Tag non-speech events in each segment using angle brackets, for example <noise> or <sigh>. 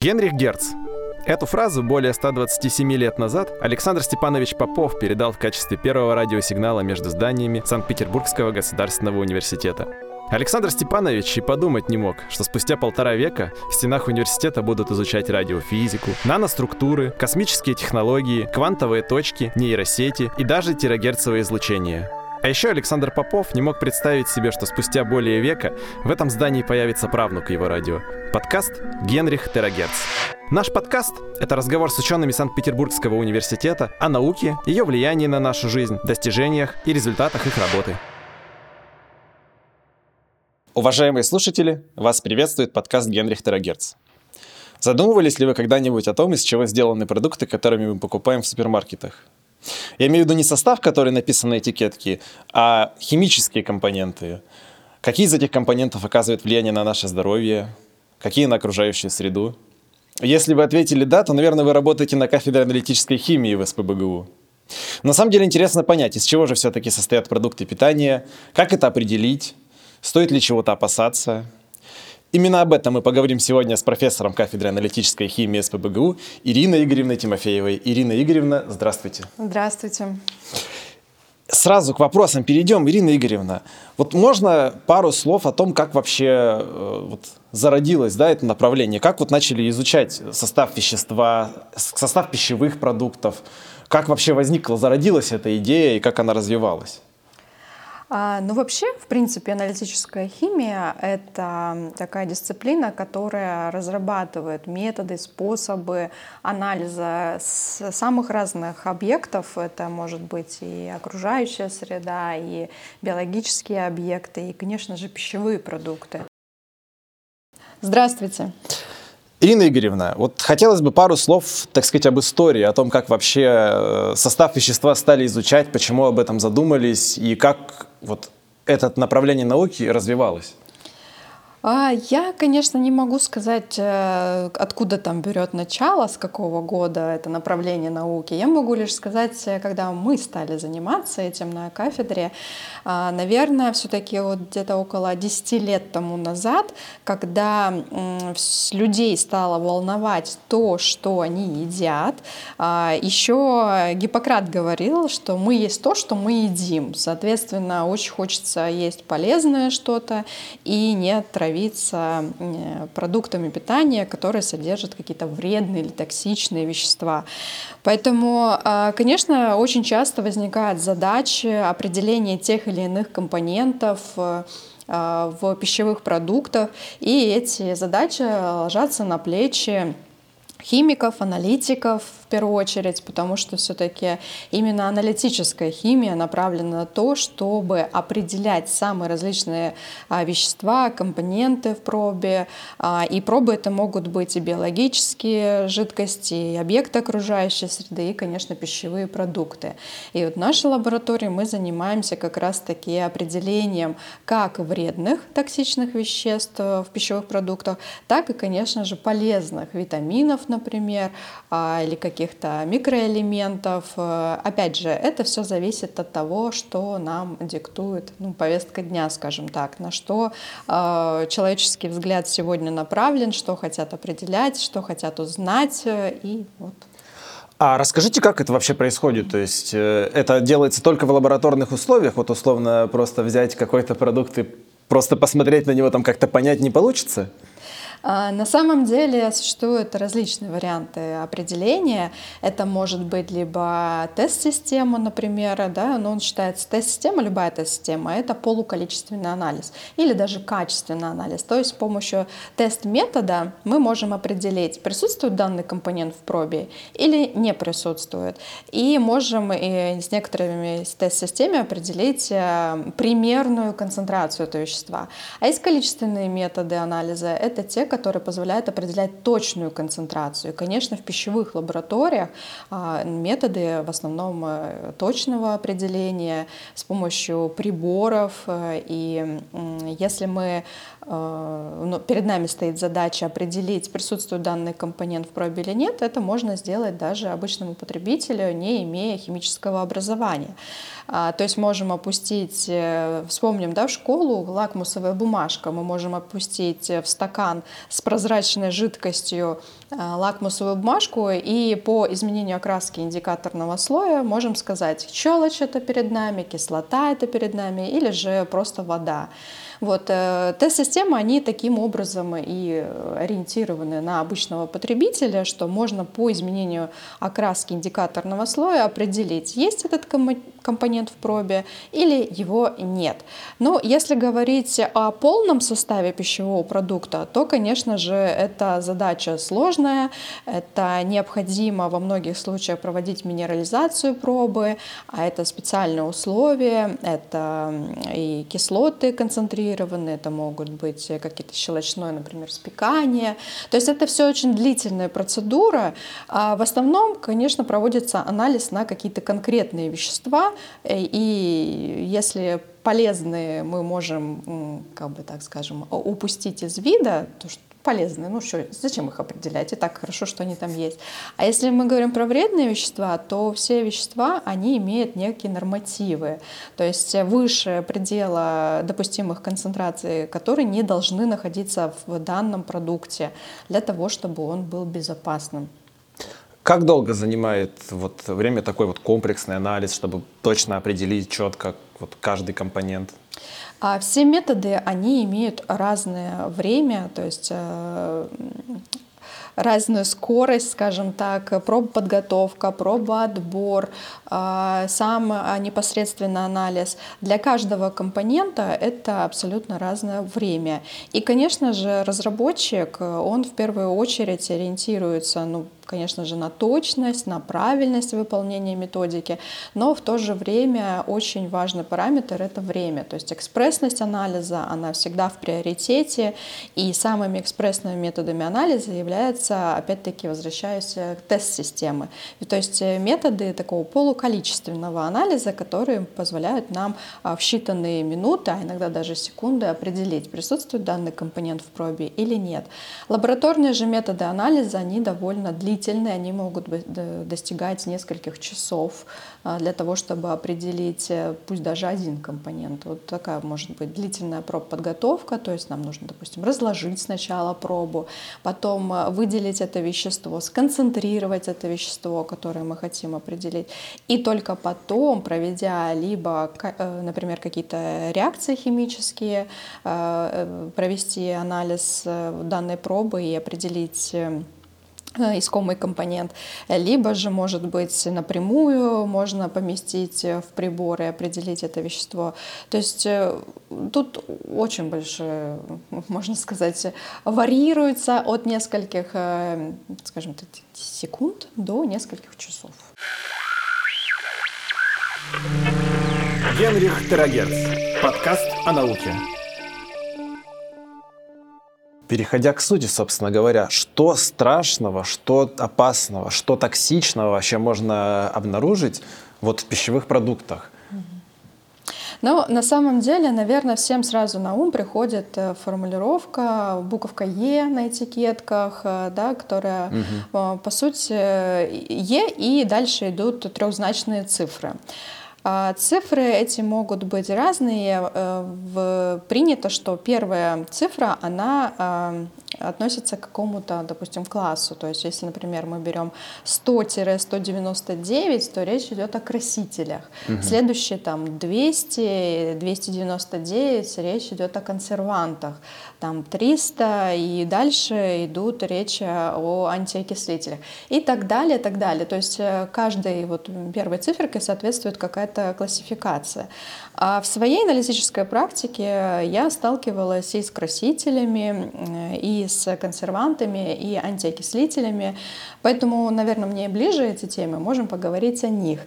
Генрих Герц. Эту фразу более 127 лет назад Александр Степанович Попов передал в качестве первого радиосигнала между зданиями Санкт-Петербургского государственного университета. Александр Степанович и подумать не мог, что спустя полтора века в стенах университета будут изучать радиофизику, наноструктуры, космические технологии, квантовые точки, нейросети и даже терагерцевое излучение. А еще Александр Попов не мог представить себе, что спустя более века в этом здании появится правнук его радио. Подкаст «Генрих Терагерц». Наш подкаст — это разговор с учеными Санкт-Петербургского университета о науке, ее влиянии на нашу жизнь, достижениях и результатах их работы. Уважаемые слушатели, вас приветствует подкаст «Генрих Терагерц». Задумывались ли вы когда-нибудь о том, из чего сделаны продукты, которыми мы покупаем в супермаркетах? Я имею в виду не состав, который написан на этикетке, а химические компоненты. Какие из этих компонентов оказывают влияние на наше здоровье, какие на окружающую среду. Если вы ответили «да», то, наверное, вы работаете на кафедре аналитической химии в СПБГУ. На самом деле интересно понять, из чего же все-таки состоят продукты питания, как это определить, стоит ли чего-то опасаться – Именно об этом мы поговорим сегодня с профессором кафедры аналитической химии СПБГУ Ириной Игоревной Тимофеевой. Ирина Игоревна, здравствуйте. Здравствуйте. Сразу к вопросам перейдем. Ирина Игоревна, вот можно пару слов о том, как вообще э, вот, зародилось да, это направление, как вот начали изучать состав вещества, состав пищевых продуктов, как вообще возникла, зародилась эта идея и как она развивалась? А, ну, вообще, в принципе, аналитическая химия — это такая дисциплина, которая разрабатывает методы, способы анализа самых разных объектов. Это может быть и окружающая среда, и биологические объекты, и, конечно же, пищевые продукты. Здравствуйте. Ирина Игоревна, вот хотелось бы пару слов, так сказать, об истории, о том, как вообще э, состав вещества стали изучать, почему об этом задумались и как вот это направление науки развивалось. А, я, конечно, не могу сказать, э, откуда там берет начало, с какого года это направление науки. Я могу лишь сказать, э, когда мы стали заниматься этим на кафедре, а, наверное, все-таки вот где-то около 10 лет тому назад, когда людей стало волновать то, что они едят, а, еще Гиппократ говорил, что мы есть то, что мы едим. Соответственно, очень хочется есть полезное что-то и не травить травиться продуктами питания, которые содержат какие-то вредные или токсичные вещества. Поэтому, а, конечно, очень часто возникает задача определения тех или иных компонентов э, а, в пищевых продуктах, и эти задачи ложатся на плечи химиков, аналитиков, первую очередь, потому что все-таки именно аналитическая химия направлена на то, чтобы определять самые различные а, вещества, компоненты в пробе. А, и пробы это могут быть и биологические жидкости, и объекты окружающей среды, и, конечно, пищевые продукты. И вот в нашей лаборатории мы занимаемся как раз-таки определением как вредных токсичных веществ в пищевых продуктах, так и, конечно же, полезных витаминов, например, а, или каких каких-то микроэлементов. Э, опять же, это все зависит от того, что нам диктует ну, повестка дня, скажем так, на что э, человеческий взгляд сегодня направлен, что хотят определять, что хотят узнать. Э, и вот а расскажите, как это вообще происходит? То есть э, это делается только в лабораторных условиях? Вот условно просто взять какой-то продукт и просто посмотреть на него, там как-то понять не получится? А, на самом деле существуют различные варианты определения. Это может быть либо тест-система, например, да, но он считается тест-система, любая тест-система, это полуколичественный анализ или даже качественный анализ. То есть с помощью тест-метода мы можем определить, присутствует данный компонент в пробе или не присутствует. И можем и с некоторыми тест-системами определить э, примерную концентрацию этого вещества. А есть количественные методы анализа, это те, которые позволяют определять точную концентрацию. Конечно, в пищевых лабораториях а, методы в основном э, точного определения с помощью приборов. Э, и если мы перед нами стоит задача определить, присутствует данный компонент в пробе или нет, это можно сделать даже обычному потребителю, не имея химического образования. А, то есть можем опустить, э, вспомним, да, в школу лакмусовая бумажка, мы можем опустить в стакан с прозрачной жидкостью лакмусовую бумажку и по изменению окраски индикаторного слоя можем сказать, щелочь это перед нами, кислота это перед нами или же просто вода. Вот, э, тест-системы, они таким образом и ориентированы на обычного потребителя, что можно по изменению окраски индикаторного слоя определить, есть этот компонент в пробе или его нет. Но если говорить о полном составе пищевого продукта, то, конечно же, эта задача сложная, это необходимо во многих случаях проводить минерализацию пробы, а это специальные условия, это и кислоты концентрированные, это могут быть какие-то щелочное, например, спекание. То есть это все очень длительная процедура. А в основном, конечно, проводится анализ на какие-то конкретные вещества. И если полезные мы можем, как бы так скажем, упустить из вида, то что полезные. Ну что, зачем их определять? И так хорошо, что они там есть. А если мы говорим про вредные вещества, то все вещества, они имеют некие нормативы. То есть выше предела допустимых концентраций, которые не должны находиться в данном продукте для того, чтобы он был безопасным. Как долго занимает вот время такой вот комплексный анализ, чтобы точно определить четко вот каждый компонент? А все методы, они имеют разное время, то есть э, разную скорость, скажем так, подготовка, отбор, э, сам непосредственно анализ. Для каждого компонента это абсолютно разное время. И, конечно же, разработчик, он в первую очередь ориентируется, ну, конечно же, на точность, на правильность выполнения методики, но в то же время очень важный параметр — это время. То есть экспрессность анализа, она всегда в приоритете, и самыми экспрессными методами анализа являются, опять-таки, возвращаюсь к тест-системы. То есть э, методы такого полуколичественного анализа, которые позволяют нам а, в считанные минуты, а иногда даже секунды определить, присутствует данный компонент в пробе или нет. Лабораторные же методы анализа, они довольно длительные длительные, они могут достигать нескольких часов а, для того, чтобы определить э, пусть даже один компонент. Вот такая может быть длительная проб подготовка, то есть нам нужно, допустим, разложить сначала пробу, потом э, выделить это вещество, сконцентрировать это вещество, которое мы хотим определить, и только потом, проведя либо, э, например, какие-то реакции химические, провести анализ данной пробы и определить искомый компонент, либо же, может быть, напрямую можно поместить в прибор и определить это вещество. То есть э, тут очень большое, <laughs> можно сказать, варьируется от нескольких, э, скажем так, секунд до нескольких часов. Генрих Терагерц. Подкаст о науке. Переходя к сути, собственно говоря, что страшного, что опасного, что токсичного вообще можно обнаружить вот в пищевых продуктах? Ну, на самом деле, наверное, всем сразу на ум приходит э, формулировка, буковка Е на этикетках, э, да, которая, угу. по сути, Е, и дальше идут трехзначные цифры. А цифры эти могут быть разные. Э, принято, что первая цифра, она а, относится к какому-то, допустим, классу. То есть, если, например, мы берем 100-199, то речь идет о красителях. Угу. Следующие там 200, 299, речь идет о консервантах. Там 300 и дальше идут речи о антиокислителях. И так далее, так далее. То есть э, каждой вот первой циферкой соответствует какая-то классификация. А в своей аналитической практике я сталкивалась и с красителями, и с консервантами, и антиокислителями. Поэтому, наверное, мне ближе эти темы, можем поговорить о них.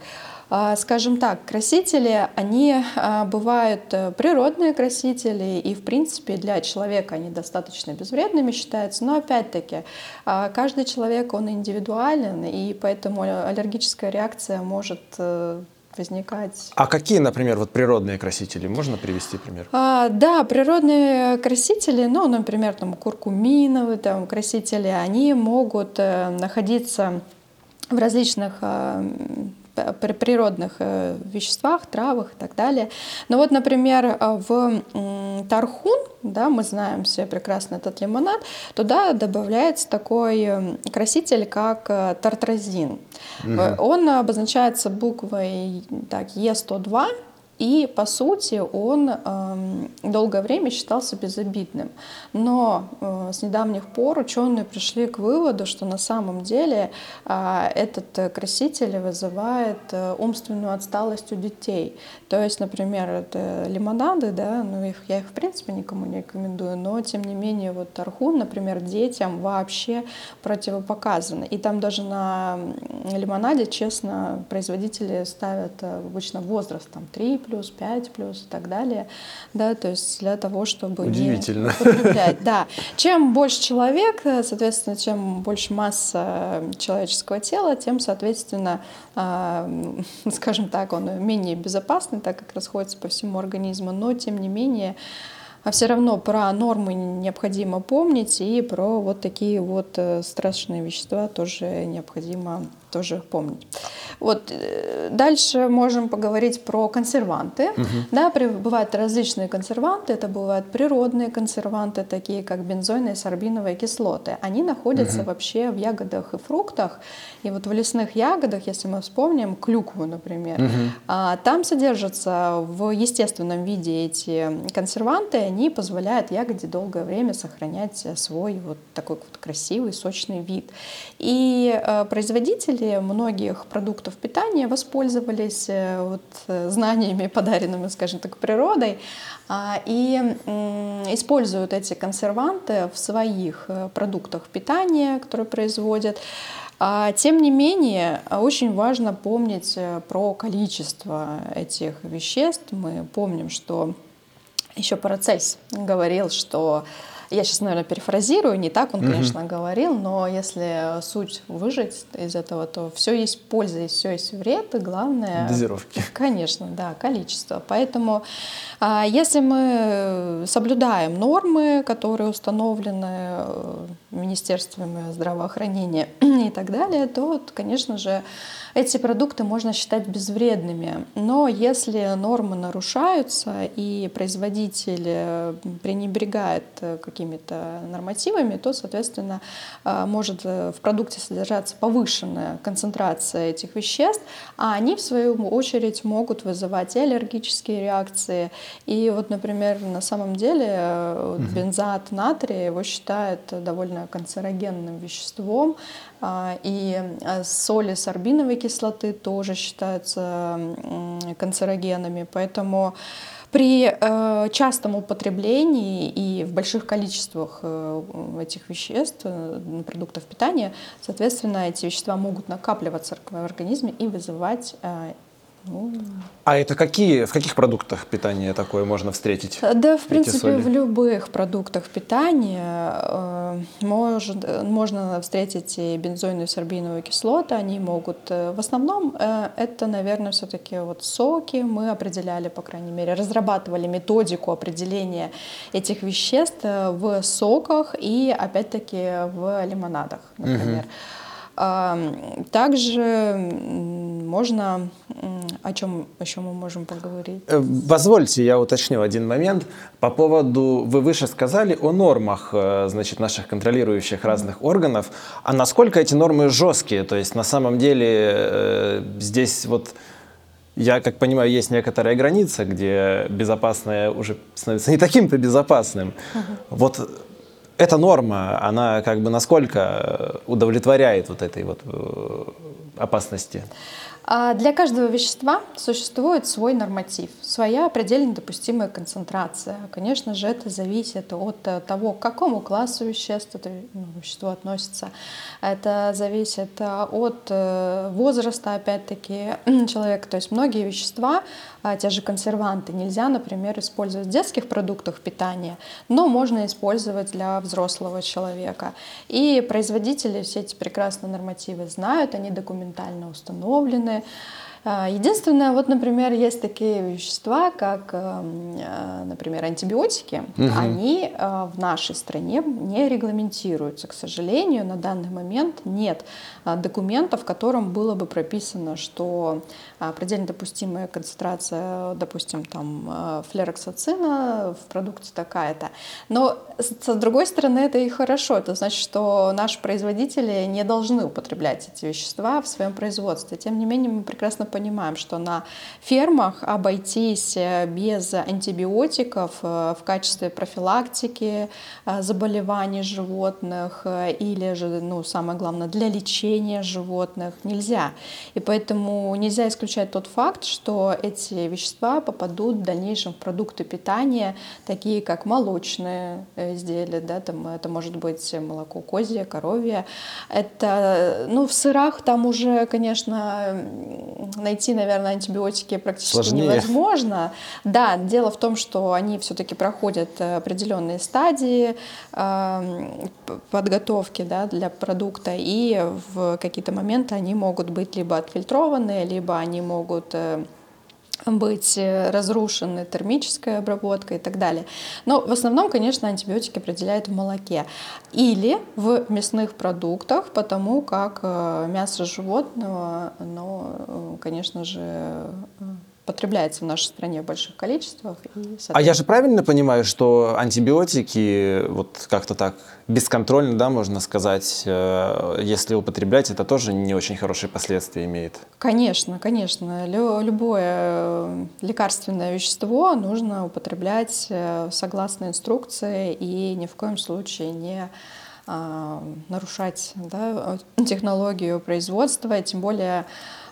А, скажем так, красители, они а, бывают э, природные красители, и в принципе для человека они достаточно безвредными считаются, но опять-таки каждый человек, он индивидуален, и поэтому аллергическая реакция может э, возникать. А какие, например, вот природные красители? Можно привести пример? А, да, природные красители, ну, например, там куркуминовые там, красители, они могут э, находиться в различных э, при природных э, веществах, травах и так далее. Но вот, например, в тархун, да, мы знаем все прекрасно этот лимонад, туда добавляется такой краситель, как тартразин. Угу. Он обозначается буквой так, Е102, и, по сути, он э, долгое время считался безобидным. Но э, с недавних пор ученые пришли к выводу, что на самом деле э, этот краситель вызывает э, умственную отсталость у детей. То есть, например, это лимонады, да, ну их, я их в принципе никому не рекомендую, но тем не менее вот тархун, например, детям вообще противопоказано. И там даже на лимонаде, честно, производители ставят э, обычно возраст там 3 плюс, 5 плюс и так далее, да, то есть для того, чтобы Удивительно. не употреблять. <laughs> Да. Чем больше человек, соответственно, чем больше масса человеческого тела, тем, соответственно, а, <laughs> скажем так, он менее безопасный, так как расходится по всему организму, но тем не менее а все равно про нормы необходимо помнить и про вот такие вот э, страшные вещества тоже необходимо тоже помнить. Вот э, дальше можем поговорить про консерванты. Угу. Да, бывают различные консерванты. Это бывают природные консерванты, такие как бензойные сорбиновые кислоты. Они находятся угу. вообще в ягодах и фруктах. И вот в лесных ягодах, если мы вспомним клюкву, например, угу. там содержатся в естественном виде эти консерванты. Они позволяют ягоде долгое время сохранять свой вот такой вот красивый сочный вид. И э, производители многих продуктов питания воспользовались э, вот э, знаниями, <laughs> подаренными, скажем так, природой, а, и используют эти консерванты в своих э, продуктах питания, которые производят. А, тем не менее, очень важно помнить про количество этих веществ. Мы помним, что еще Парацельс говорил, что я сейчас, наверное, перефразирую, не так он, конечно, угу. говорил, но если суть выжить из этого, то все есть польза, и все есть вред, и главное... Дозировки. Конечно, да, количество. Поэтому а, если мы соблюдаем нормы, которые установлены Министерством здравоохранения и так далее, то, конечно же, эти продукты можно считать безвредными. Но если нормы нарушаются и производитель э, пренебрегает э, какими-то нормативами, то, соответственно, э, может в продукте содержаться повышенная концентрация этих веществ, а они, в свою очередь, могут вызывать и аллергические реакции. И вот, например, на самом деле бензоат натрия его считают довольно канцерогенным веществом, а, и соли сорбиновой кислоты тоже считаются канцерогенами, поэтому при э, частом употреблении и в больших количествах э, этих веществ, э, продуктов питания, соответственно, эти вещества могут накапливаться в организме и вызывать а это какие, в каких продуктах питания такое можно встретить? Да, в принципе, в любых продуктах питания э, может, можно встретить и бензойную сорбиновую кислоту. Они могут, э, в основном, э, это, наверное, все-таки вот соки. Мы определяли, по крайней мере, разрабатывали методику определения этих веществ э, в соках и, опять-таки, в лимонадах, например. Угу. Также можно о чем еще мы можем поговорить? Э, позвольте, я уточню один момент. По поводу, вы выше сказали о нормах э, значит, наших контролирующих разных органов. А насколько эти нормы жесткие? То есть на самом деле э, здесь вот я, как понимаю, есть некоторая граница, где безопасное уже становится не таким-то безопасным. Uh-huh. Вот эта норма, она как бы насколько удовлетворяет вот этой вот опасности? А для каждого вещества существует свой норматив, своя предельно допустимая концентрация. Конечно же, это зависит от э, того, к какому классу веществ это ну, вещество относится. Это зависит э, от э, возраста, опять-таки, <clears throat> человека. То есть многие вещества, те же консерванты, нельзя, например, использовать в детских продуктах питания, но можно использовать для взрослого человека. И производители все эти прекрасные нормативы знают, они документально установлены, А, единственное, вот, например, есть такие вещества, как, эм, э, например, антибиотики. Угу. Они э, в нашей стране не регламентируются. К сожалению, на данный момент нет э, документов, в котором было бы прописано, что предельно допустимая концентрация, допустим, там, флероксацина в продукте такая-то. Но, с другой стороны, это и хорошо. Это значит, что наши производители не должны употреблять эти вещества в своем производстве. Тем не менее, мы прекрасно понимаем, что на фермах обойтись э, без антибиотиков э, в качестве профилактики э, заболеваний животных или же, ну, самое главное, для лечения животных нельзя. И поэтому нельзя исключать тот факт, что эти вещества попадут в дальнейшем в продукты питания, такие как молочные изделия, да, там это может быть молоко козье, коровье. Это, ну, в сырах там уже, конечно, найти, наверное, антибиотики практически Сложнее. невозможно. Да, дело в том, что они все-таки проходят э, определенные стадии э, подготовки да, для продукта, и в какие-то моменты они могут быть либо отфильтрованы, либо они могут э, быть э, разрушены термической обработкой и так далее. Но в основном, конечно, антибиотики определяют в молоке или в мясных продуктах, потому как э, мясо животного, оно, э, конечно же, потребляется в нашей стране в больших количествах. И, а я же правильно понимаю, что антибиотики вот как-то так бесконтрольно, да, можно сказать, э, если употреблять, это тоже не очень хорошие последствия имеет? Конечно, конечно. Любое э, лекарственное вещество нужно употреблять э, согласно инструкции и ни в коем случае не нарушать да, технологию производства, тем более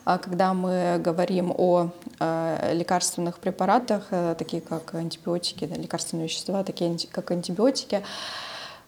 когда мы говорим о э, лекарственных препаратах, э, такие как антибиотики, лекарственные вещества, такие как антибиотики,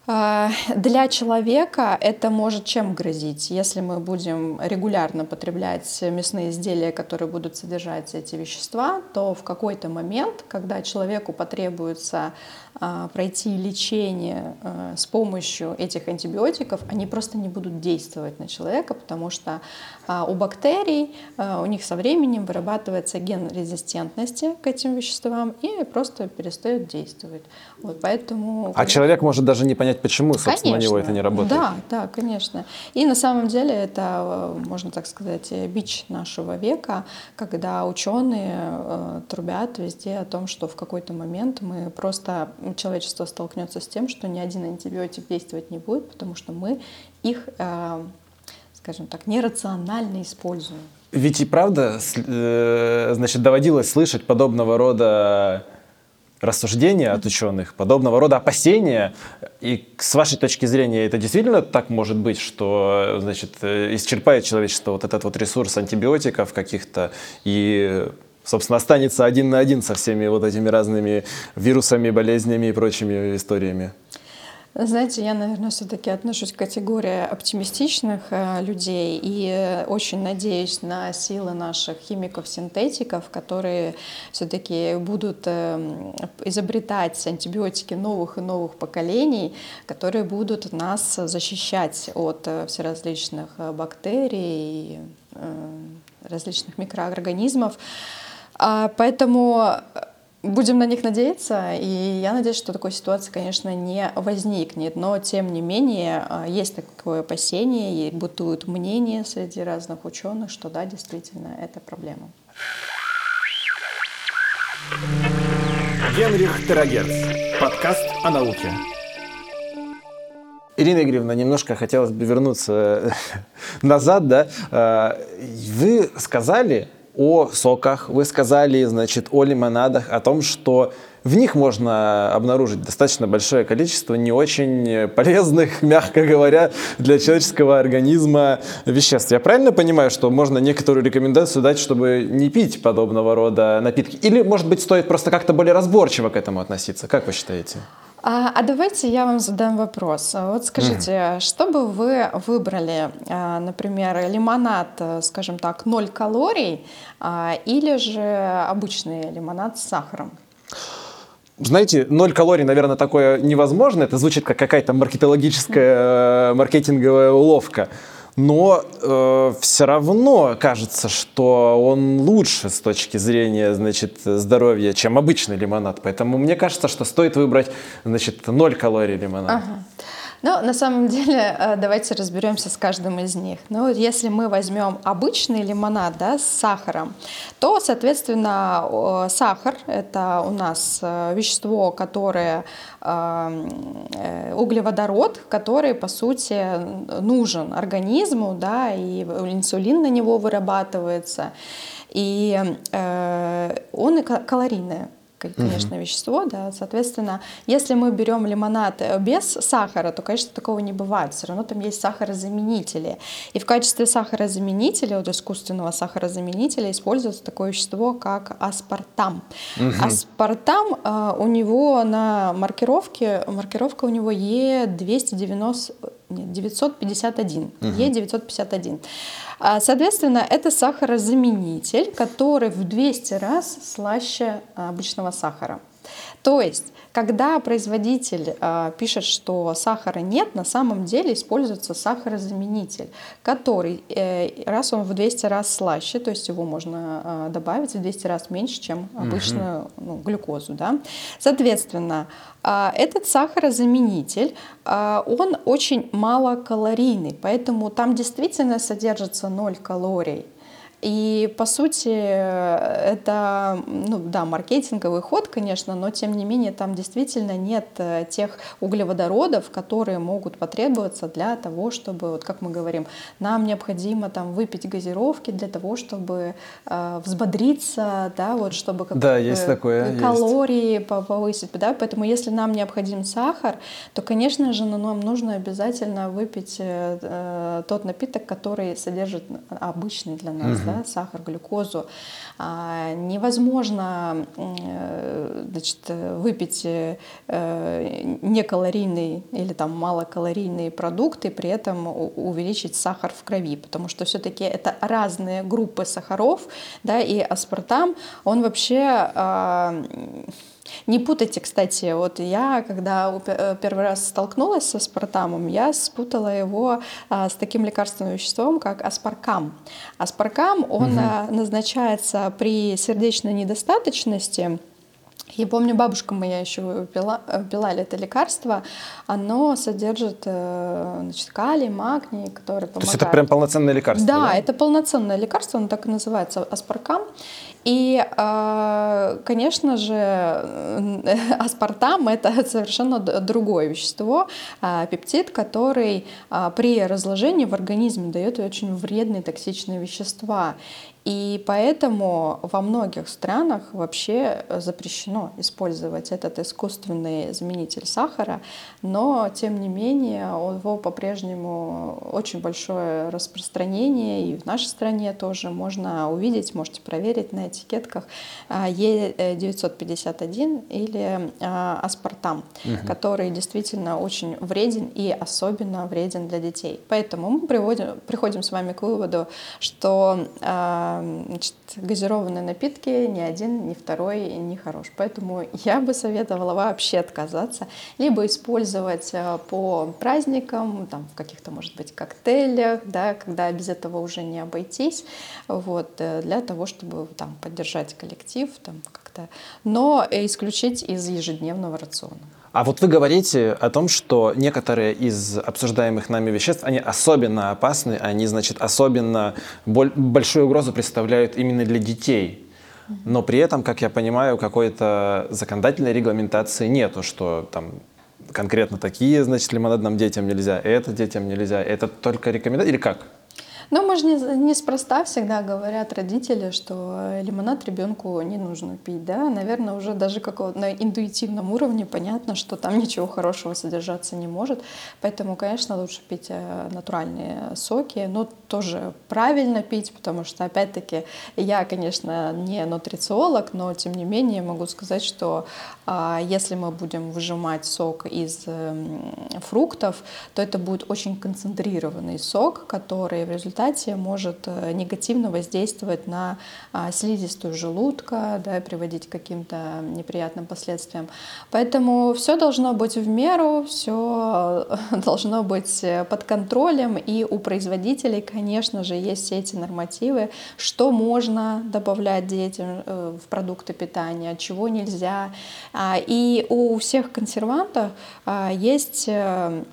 для человека это может чем грозить? Если мы будем регулярно потреблять мясные изделия, которые будут содержать эти вещества, то в какой-то момент, когда человеку потребуется а, пройти лечение а, с помощью этих антибиотиков, они просто не будут действовать на человека, потому что у бактерий, у них со временем вырабатывается ген резистентности к этим веществам и просто перестают действовать. Вот поэтому... А человек может даже не понять, почему, собственно, конечно, на него это не работает. Да, да, конечно. И на самом деле это, можно так сказать, бич нашего века, когда ученые трубят везде о том, что в какой-то момент мы просто человечество столкнется с тем, что ни один антибиотик действовать не будет, потому что мы их, э, скажем так, нерационально используем. Ведь и правда, э, значит, доводилось слышать подобного рода рассуждения от ученых, подобного рода опасения. И с вашей точки зрения, это действительно так может быть, что значит, э, исчерпает человечество вот этот вот ресурс антибиотиков каких-то и собственно, останется один на один со всеми вот этими разными вирусами, болезнями и прочими историями? Знаете, я, наверное, все-таки отношусь к категории оптимистичных э, людей и очень надеюсь на силы наших химиков-синтетиков, которые все-таки будут э, изобретать антибиотики новых и новых поколений, которые будут нас защищать от э, всеразличных бактерий, различных микроорганизмов. А, поэтому Будем на них надеяться, и я надеюсь, что такой ситуации, конечно, не возникнет. Но, тем не менее, а, есть такое опасение, и бытуют мнения среди разных ученых, что да, действительно, это проблема. Генрих Терагерц. Подкаст о науке. Ирина Игоревна, немножко хотелось бы вернуться <laughs> назад, да. А, вы сказали, о соках, вы сказали, значит, о лимонадах, о том, что в них можно обнаружить достаточно большое количество не очень полезных, <laughs> мягко говоря, для человеческого организма веществ. Я правильно понимаю, что можно некоторую рекомендацию дать, чтобы не пить подобного рода напитки? Или, может быть, стоит просто как-то более разборчиво к этому относиться? Как вы считаете? А, а давайте я вам задам вопрос. Вот скажите, mm. что бы вы выбрали, а, например, лимонад, скажем так, 0 калорий а, или же обычный лимонад с сахаром? Знаете, ноль калорий, наверное, такое невозможно. Это звучит как какая-то маркетологическая, э, маркетинговая уловка. Но э, все равно кажется, что он лучше с точки зрения, значит, здоровья, чем обычный лимонад. Поэтому мне кажется, что стоит выбрать, значит, 0 калорий лимонад. Ага. Ну, на самом деле, э, давайте разберемся с каждым из них. Ну, если мы возьмем обычный лимонад да, с сахаром, то, соответственно, сахар – это у нас э, вещество, которое э, углеводород, который, по сути, нужен организму, да, и инсулин на него вырабатывается, и он и калорийный конечно, угу. вещество, да, соответственно, если мы берем лимонад э, без сахара, то, конечно, такого не бывает, все равно там есть сахарозаменители, и в качестве сахарозаменителя, вот искусственного сахарозаменителя используется такое вещество, как аспартам. Угу. Аспартам, э, у него на маркировке, маркировка у него Е290, нет, 951, угу. Е951. А, соответственно, это сахарозаменитель, который в 200 раз слаще обычного сахара. То есть когда производитель э, пишет, что сахара нет, на самом деле используется сахарозаменитель, который, э, раз он в 200 раз слаще, то есть его можно э, добавить в 200 раз меньше, чем обычную угу. ну, глюкозу. Да? Соответственно, э, этот сахарозаменитель, э, он очень малокалорийный, поэтому там действительно содержится 0 калорий. И по сути это, ну да, маркетинговый ход, конечно, но тем не менее там действительно нет э, тех углеводородов, которые могут потребоваться для того, чтобы, вот как мы говорим, нам необходимо там выпить газировки для того, чтобы э, взбодриться, да, вот чтобы как да, есть такое, калории есть. повысить, да, поэтому если нам необходим сахар, то, конечно же, нам нужно обязательно выпить э, э тот напиток, который содержит обычный для нас, угу. да, да, сахар, глюкозу, а, невозможно э, значит, выпить э, некалорийный или там малокалорийные продукты, при этом увеличить сахар в крови, потому что все-таки это разные группы сахаров, да, и аспартам, он вообще а, не путайте, кстати, вот я, когда э, первый раз столкнулась с аспартамом, я спутала его а, с таким лекарственным веществом, как аспаркам. Аспаркам, он угу. назначается при сердечной недостаточности, я помню, бабушка моя еще пила, э, пила это лекарство. Оно содержит э, значит, калий, магний, который помогает. То есть это прям полноценное лекарство? Да, да, это полноценное лекарство, оно так и называется, аспаркам. И, э, конечно же, <laughs> аспартам — это совершенно другое вещество, э, пептид, который э, при разложении в организме дает очень вредные токсичные вещества. И поэтому во многих странах вообще запрещено использовать этот искусственный заменитель сахара, но тем не менее у него по-прежнему очень большое распространение, и в нашей стране тоже можно увидеть, можете проверить на этикетках Е951 или а, аспартам, угу. который действительно очень вреден и особенно вреден для детей. Поэтому мы приводим, приходим с вами к выводу, что значит, газированные напитки ни один, ни второй не хорош. Поэтому <laughs> я бы советовала вообще отказаться, либо использовать э, по праздникам, там, в каких-то, может быть, коктейлях, да, когда без этого уже не обойтись, вот, э, для того, чтобы там, поддержать коллектив там, как-то, но исключить из ежедневного рациона. А вот вы говорите о том, что некоторые из обсуждаемых нами веществ, они особенно опасны, они, значит, особенно большую угрозу представляют именно для детей. Но при этом, как я понимаю, какой-то законодательной регламентации нету, что там конкретно такие, значит, лимонадным детям нельзя, это детям нельзя. Это только рекомендация или как? Ну, мы же не, неспроста всегда говорят родители, что лимонад ребенку не нужно пить, да. Наверное, уже даже как на интуитивном уровне понятно, что там ничего хорошего содержаться не может. Поэтому, конечно, лучше пить э, натуральные соки. Но тоже правильно пить, потому что, опять-таки, я, конечно, не нутрициолог, но, тем не менее, могу сказать, что если мы будем выжимать сок из фруктов, то это будет очень концентрированный сок, который в результате может э, негативно воздействовать на а, слизистую желудка, да, приводить к каким-то неприятным последствиям. Поэтому все должно быть в меру, все <laughs> должно быть под контролем, и у производителей, конечно же, есть все эти нормативы, что можно добавлять детям э, в продукты питания, чего нельзя. А, и у всех консервантов а, есть э,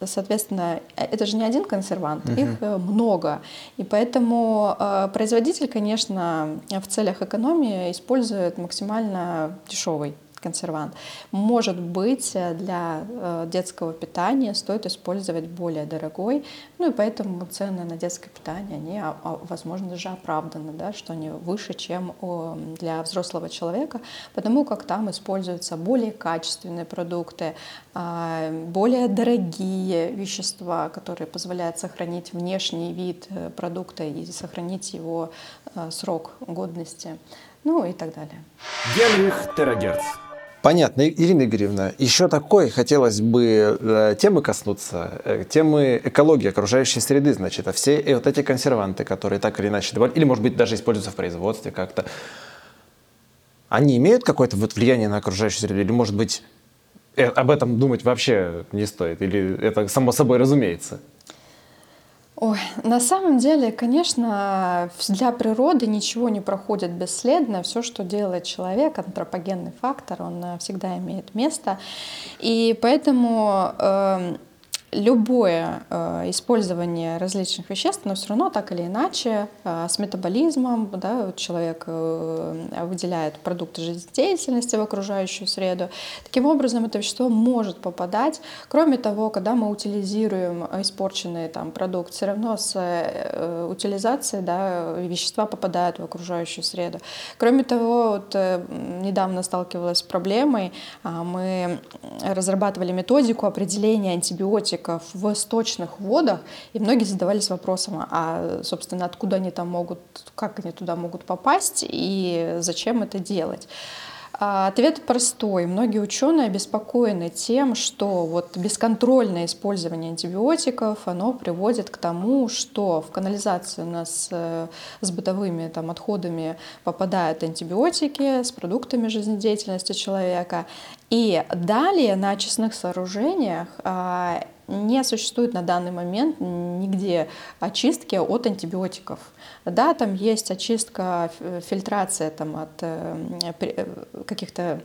соответственно, это же не один консервант, uh-huh. их э, много. И поэтому производитель, конечно, в целях экономии использует максимально дешевый консервант. Может быть, э, для э, детского питания стоит использовать более дорогой, ну и поэтому цены на детское питание, они, а, а, возможно, даже оправданы, да, что они выше, чем для взрослого человека, потому как там используются более качественные продукты, а, более дорогие вещества, которые позволяют сохранить внешний вид э, продукта и сохранить его срок годности, ну и так далее. Генрих Терагерц. Понятно, Ирина Игоревна. Еще такой хотелось бы э, темы коснуться, э, темы экологии, окружающей среды, значит, а все вот эти консерванты, которые так или иначе добавляют, или, может быть, даже используются в производстве как-то, они имеют какое-то вот влияние на окружающую среду, или, может быть, э, об этом думать вообще не стоит, или это само собой разумеется? Ой, на самом деле, конечно, для природы ничего не проходит бесследно. Все, что делает человек, антропогенный фактор, он э, всегда имеет место. И поэтому э, любое э, использование различных веществ, но все равно так или иначе э, с метаболизмом да, человек э, выделяет продукты жизнедеятельности в окружающую среду. Таким образом, это вещество может попадать. Кроме того, когда мы утилизируем испорченный там, продукт, все равно с э, утилизацией да, вещества попадают в окружающую среду. Кроме того, вот, э, недавно сталкивалась с проблемой, э, мы разрабатывали методику определения антибиотиков антибиотиков в сточных водах, и многие задавались вопросом, а, собственно, откуда они там могут, как они туда могут попасть и зачем это делать. А, ответ простой. Многие ученые обеспокоены тем, что вот бесконтрольное использование антибиотиков, оно приводит к тому, что в канализацию у нас э, с бытовыми там, отходами попадают антибиотики с продуктами жизнедеятельности человека. И далее на очистных сооружениях а, не существует на данный момент нигде очистки от антибиотиков. Да, там есть очистка, фильтрация там, от э, э, каких-то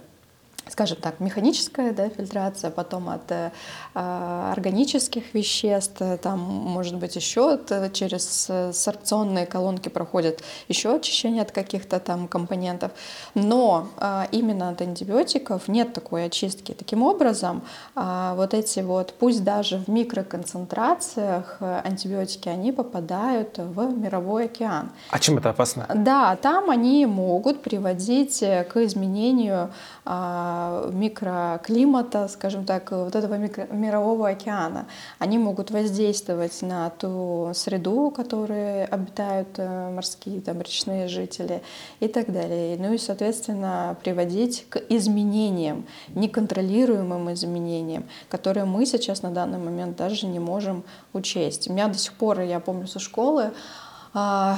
скажем так, механическая да, фильтрация, потом от э, органических веществ, там, может быть, еще через сорбционные колонки проходит еще очищение от каких-то там компонентов. Но э, именно от антибиотиков нет такой очистки. Таким образом, э, вот эти вот, пусть даже в микроконцентрациях антибиотики, они попадают в мировой океан. А чем это опасно? Да, там они могут приводить к изменению а, микроклимата, скажем так, вот этого микро, мирового океана. Они могут воздействовать на ту среду, в которой обитают э, морские, там, речные жители и так далее. Ну и, соответственно, приводить к изменениям, неконтролируемым изменениям, которые мы сейчас на данный момент даже не можем учесть. У меня до сих пор, я помню со школы, а,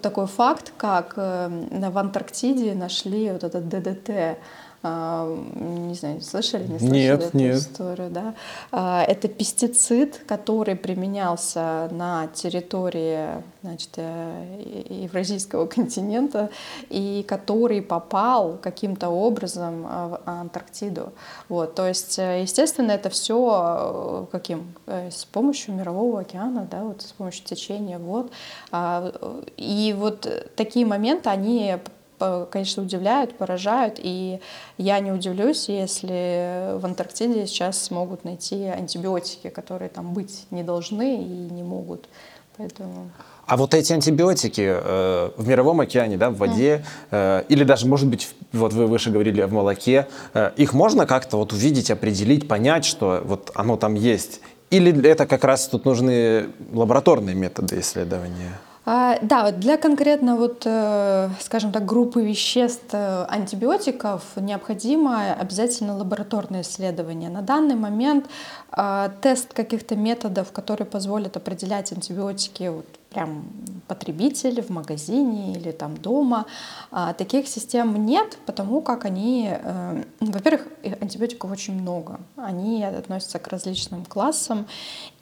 такой факт, как э, в Антарктиде нашли вот этот ДДТ, не знаю, слышали, не слышали нет, эту нет. историю, да? А, это пестицид, который применялся на территории значит, э, Евразийского <laughs> континента и который попал каким-то образом в Антарктиду. Вот, то есть, э, естественно, это все э, каким? С помощью Мирового океана, да, вот с помощью течения вод. А, и вот такие моменты, они конечно, удивляют, поражают, и я не удивлюсь, если в Антарктиде сейчас смогут найти антибиотики, которые там быть не должны и не могут. Поэтому... А вот эти антибиотики э, в мировом океане, да, в воде, э, или даже, может быть, вот вы выше говорили в молоке, э, их можно как-то вот увидеть, определить, понять, что вот оно там есть, Или это как раз тут нужны лабораторные методы исследования? А, да, для конкретно вот, э, скажем так, группы веществ э, антибиотиков необходимо обязательно лабораторное исследование. На данный момент а, тест каких-то методов, которые позволят определять антибиотики вот, прям потребитель в магазине или там дома. А, таких систем нет, потому как они, э, во-первых, антибиотиков очень много. Они относятся к различным классам.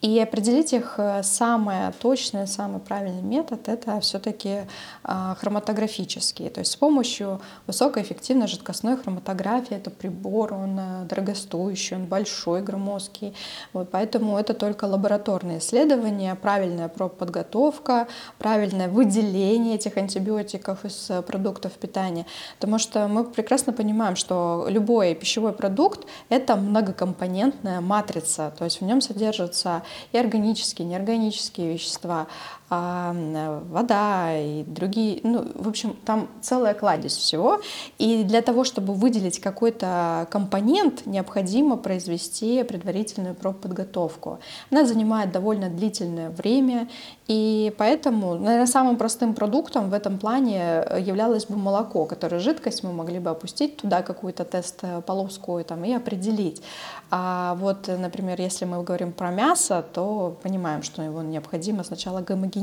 И определить их э, самый точный, самый правильный метод — это все-таки а, хроматографический. То есть с помощью высокоэффективной жидкостной хроматографии, это прибор, он э, дорогостоящий, он большой, громоздкий. Вот, поэтому это только лабораторные исследования, правильная подготовка, дозировка, правильное выделение этих антибиотиков из э, продуктов питания. Потому что мы прекрасно понимаем, что любой пищевой продукт — это многокомпонентная матрица, то есть в нем содержатся и органические, и неорганические вещества, вода и другие, ну, в общем, там целая кладезь всего. И для того, чтобы выделить какой-то компонент, необходимо произвести предварительную подготовку. Она занимает довольно длительное время, и поэтому, наверное, самым простым продуктом в этом плане являлось бы молоко, которое жидкость мы могли бы опустить туда какую-то тест-полоску там, и определить. А вот, например, если мы говорим про мясо, то понимаем, что его необходимо сначала гомогенизировать,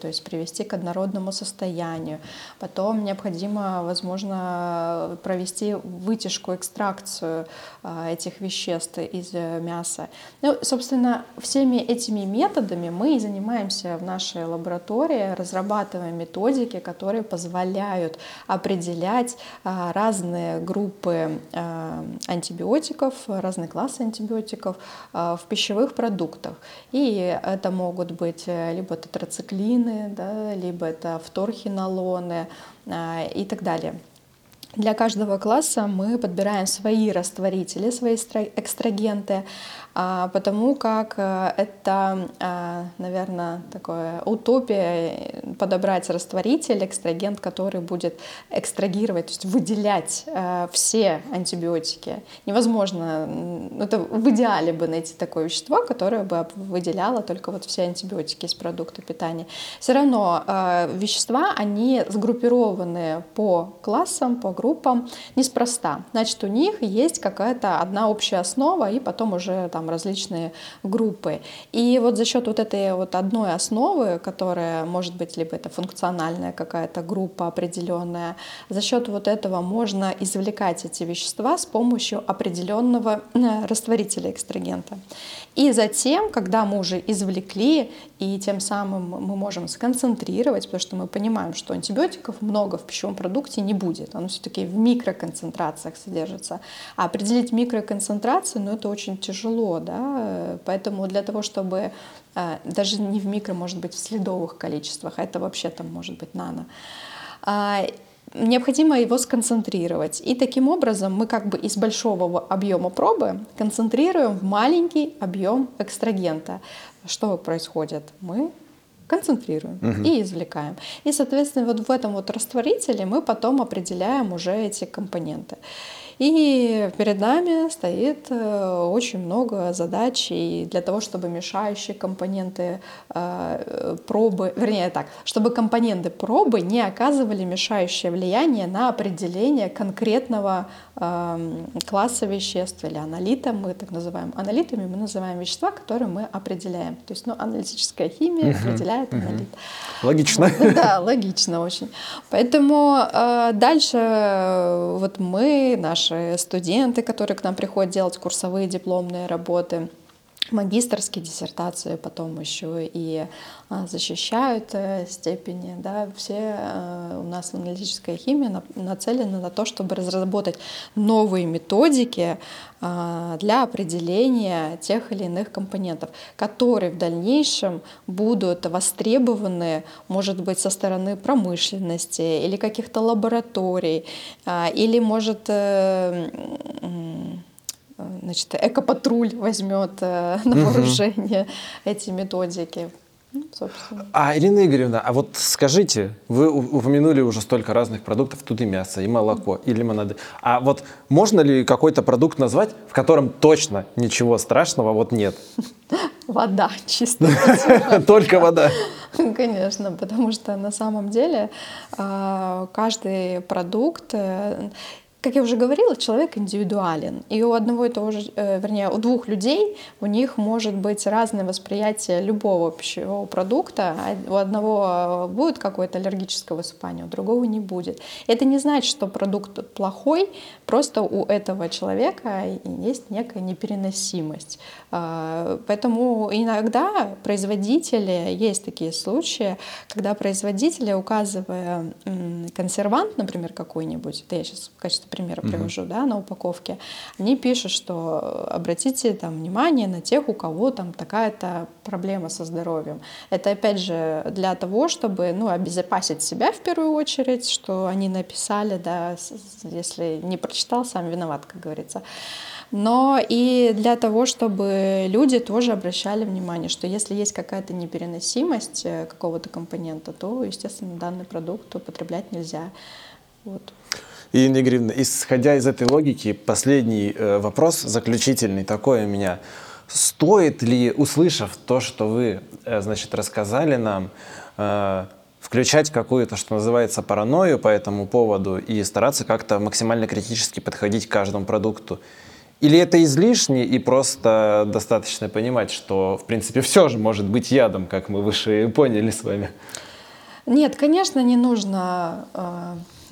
то есть привести к однородному состоянию. Потом необходимо, возможно, провести вытяжку, экстракцию а, этих веществ из э, мяса. Ну, собственно, всеми этими методами мы и занимаемся в нашей лаборатории, разрабатываем методики, которые позволяют определять а, разные группы а, антибиотиков, разных классы антибиотиков в пищевых продуктах. И это могут быть э, либо тетрациклины, да, либо это фторхинолоны а, и так далее. Для каждого класса мы подбираем свои растворители, свои экстрагенты, а, потому как э, это, а, наверное, такое утопия подобрать растворитель, экстрагент, который будет экстрагировать, то есть выделять э, все антибиотики. Невозможно, это в идеале бы найти такое вещество, которое бы выделяло только вот все антибиотики из продукта питания. Все равно э, вещества, они сгруппированы по классам, по группам неспроста. Значит, у них есть какая-то одна общая основа, и потом уже там различные группы. И вот за счет вот этой вот одной основы, которая может быть либо это функциональная какая-то группа определенная, за счет вот этого можно извлекать эти вещества с помощью определенного э, растворителя экстрагента. И затем, когда мы уже извлекли, и тем самым мы можем сконцентрировать, потому что мы понимаем, что антибиотиков много в пищевом продукте не будет, оно все-таки в микроконцентрациях содержится. А определить микроконцентрацию, ну это очень тяжело, да, поэтому для того, чтобы э, даже не в микро, может быть, в следовых количествах, а это вообще там может быть нано, а, необходимо его сконцентрировать. И таким образом мы как бы из большого объема пробы концентрируем в маленький объем экстрагента. Что происходит? Мы концентрируем угу. и извлекаем. И, соответственно, вот в этом вот растворителе мы потом определяем уже эти компоненты. И перед нами стоит э, очень много задач и для того, чтобы мешающие компоненты э, пробы, вернее так, чтобы компоненты пробы не оказывали мешающее влияние на определение конкретного класса веществ или аналита, мы так называем аналитами, мы называем вещества, которые мы определяем. То есть, ну, аналитическая химия определяет аналит. Логично. Да, логично очень. Поэтому э, дальше вот мы, наши студенты, которые к нам приходят делать курсовые дипломные работы, магистрские диссертации, потом еще и а, защищают э, степени. Да, все э, у нас аналитическая химия нацелена на то, чтобы разработать новые методики а, для определения тех или иных компонентов, которые в дальнейшем будут востребованы, может быть, со стороны промышленности или каких-то лабораторий, а, или, может, э, значит, экопатруль возьмет <laughs> на вооружение эти методики. Ну, собственно. А, Ирина Игоревна, а вот скажите, вы упомянули уже столько разных продуктов, тут и мясо, и молоко, и лимонады. А вот можно ли какой-то продукт назвать, в котором точно ничего страшного вот нет? <laughs> Вода чисто. <laughs> Только вода. Конечно, потому что на самом деле а, каждый продукт, э, как я уже говорила, человек индивидуален. И у одного и того же, э, вернее, у двух людей у них может быть разное восприятие любого пищевого продукта. А У одного будет какое-то аллергическое высыпание, у другого не будет. Это не значит, что продукт плохой, просто у этого человека есть некая непереносимость. А, Поэтому иногда производители, есть такие случаи, когда производители, указывая консервант, например, какой-нибудь, это я сейчас в качестве примера привожу, да, на упаковке, они пишут, что обратите там внимание на тех, у кого там такая-то проблема со здоровьем. Это опять же для того, чтобы ну, обезопасить себя в первую очередь, что они написали, да, если не прочитал, сам виноват, как говорится. Но и для того, чтобы люди тоже обращали внимание, что если есть какая-то непереносимость э, какого-то компонента, то, естественно, данный продукт употреблять нельзя. Вот. Ирина Игоревна, исходя из этой логики, последний э, вопрос, заключительный такой у меня. Стоит ли, услышав то, что вы, э, значит, рассказали нам, э, включать какую-то, что называется, паранойю по этому поводу и стараться как-то максимально критически подходить к каждому продукту? Или это излишне и просто достаточно понимать, что, в принципе, все же может быть ядом, как мы выше поняли с вами? Нет, конечно, не нужно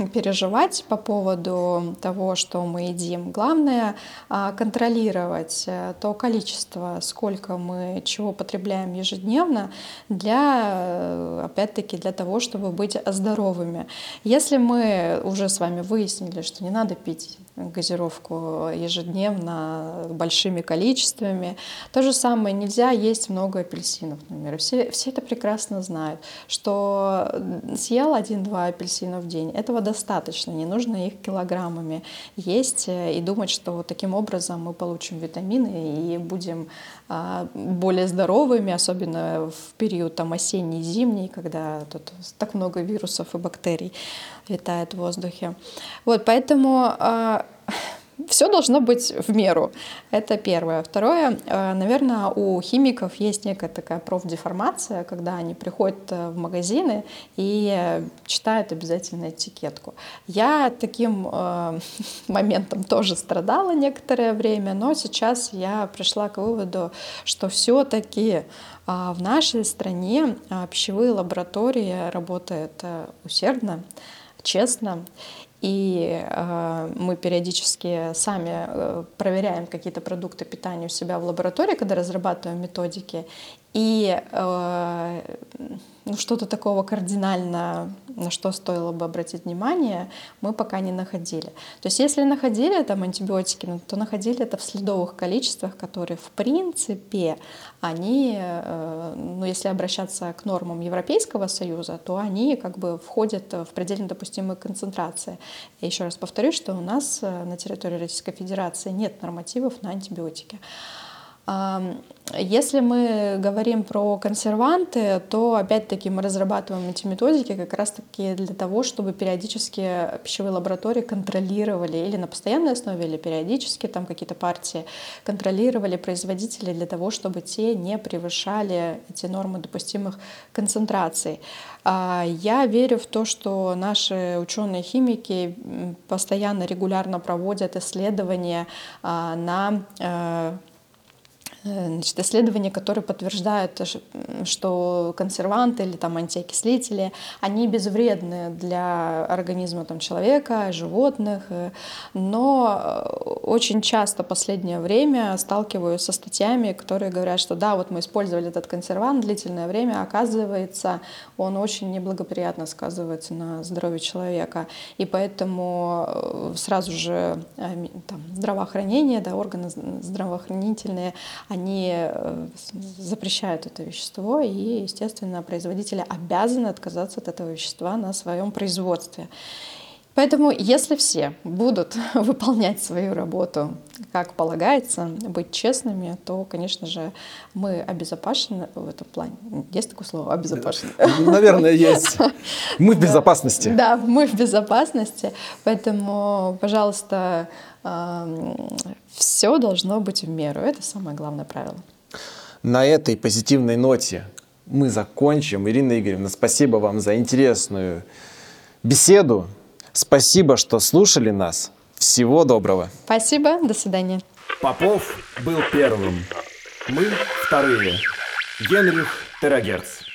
переживать по поводу того, что мы едим. Главное а, контролировать э, то количество, сколько мы чего потребляем ежедневно, для, э, опять-таки, для того, чтобы быть здоровыми. Если мы уже с вами выяснили, что не надо пить газировку ежедневно большими количествами. То же самое, нельзя есть много апельсинов, например. Все, все это прекрасно знают, что съел один-два апельсина в день, этого достаточно, не нужно их килограммами есть э, и думать, что таким образом мы получим витамины и будем а, более здоровыми, особенно в период там осенний-зимний, когда тут так много вирусов и бактерий витает в воздухе. Вот, поэтому все должно быть в меру. Это первое. Второе, э, наверное, у химиков есть некая такая профдеформация, когда они приходят э, в магазины и читают обязательно этикетку. Я таким э, <laughs> моментом тоже страдала некоторое время, но сейчас я пришла к выводу, что все-таки в нашей стране пищевые лаборатории работают усердно, честно. И э, мы периодически сами э, проверяем какие-то продукты питания у себя в лаборатории, когда разрабатываем методики. И э, ну, что-то такого кардинально, на что стоило бы обратить внимание, мы пока не находили. То есть если находили там антибиотики, ну, то находили это в следовых количествах, которые в принципе, они, э, ну, если обращаться к нормам Европейского Союза, то они как бы входят в предельно допустимые концентрации. Я еще раз повторюсь, что у нас на территории Российской Федерации нет нормативов на антибиотики. Если мы говорим про консерванты, то опять-таки мы разрабатываем эти методики как раз-таки для того, чтобы периодически пищевые лаборатории контролировали или на постоянной основе, или периодически там какие-то партии контролировали производителей для того, чтобы те не превышали эти нормы допустимых концентраций. А я верю в то, что наши ученые-химики постоянно, регулярно проводят исследования а, на э, Значит, исследования, которые подтверждают, что консерванты или там, антиокислители, они безвредны для организма там, человека, животных. Но очень часто последнее время сталкиваюсь со статьями, которые говорят, что да, вот мы использовали этот консервант длительное время, оказывается, он очень неблагоприятно сказывается на здоровье человека. И поэтому сразу же там, здравоохранение, да, органы здравоохранительные, они запрещают это вещество, и, естественно, производители обязаны отказаться от этого вещества на своем производстве. Поэтому, если все будут <laughs> выполнять свою работу как полагается, быть честными, то, конечно же, мы обезопасены в этом плане. Есть такое слово «обезопасены»? Наверное, есть. <laughs> Мы в безопасности. Да, мы в безопасности. Поэтому, пожалуйста, все должно быть в меру. Это самое главное правило. На этой позитивной ноте мы закончим. Ирина Игоревна, спасибо вам за интересную беседу. Спасибо, что слушали нас. Всего доброго. Спасибо, до свидания. Попов был первым. Мы вторые. Генрих Терагерц.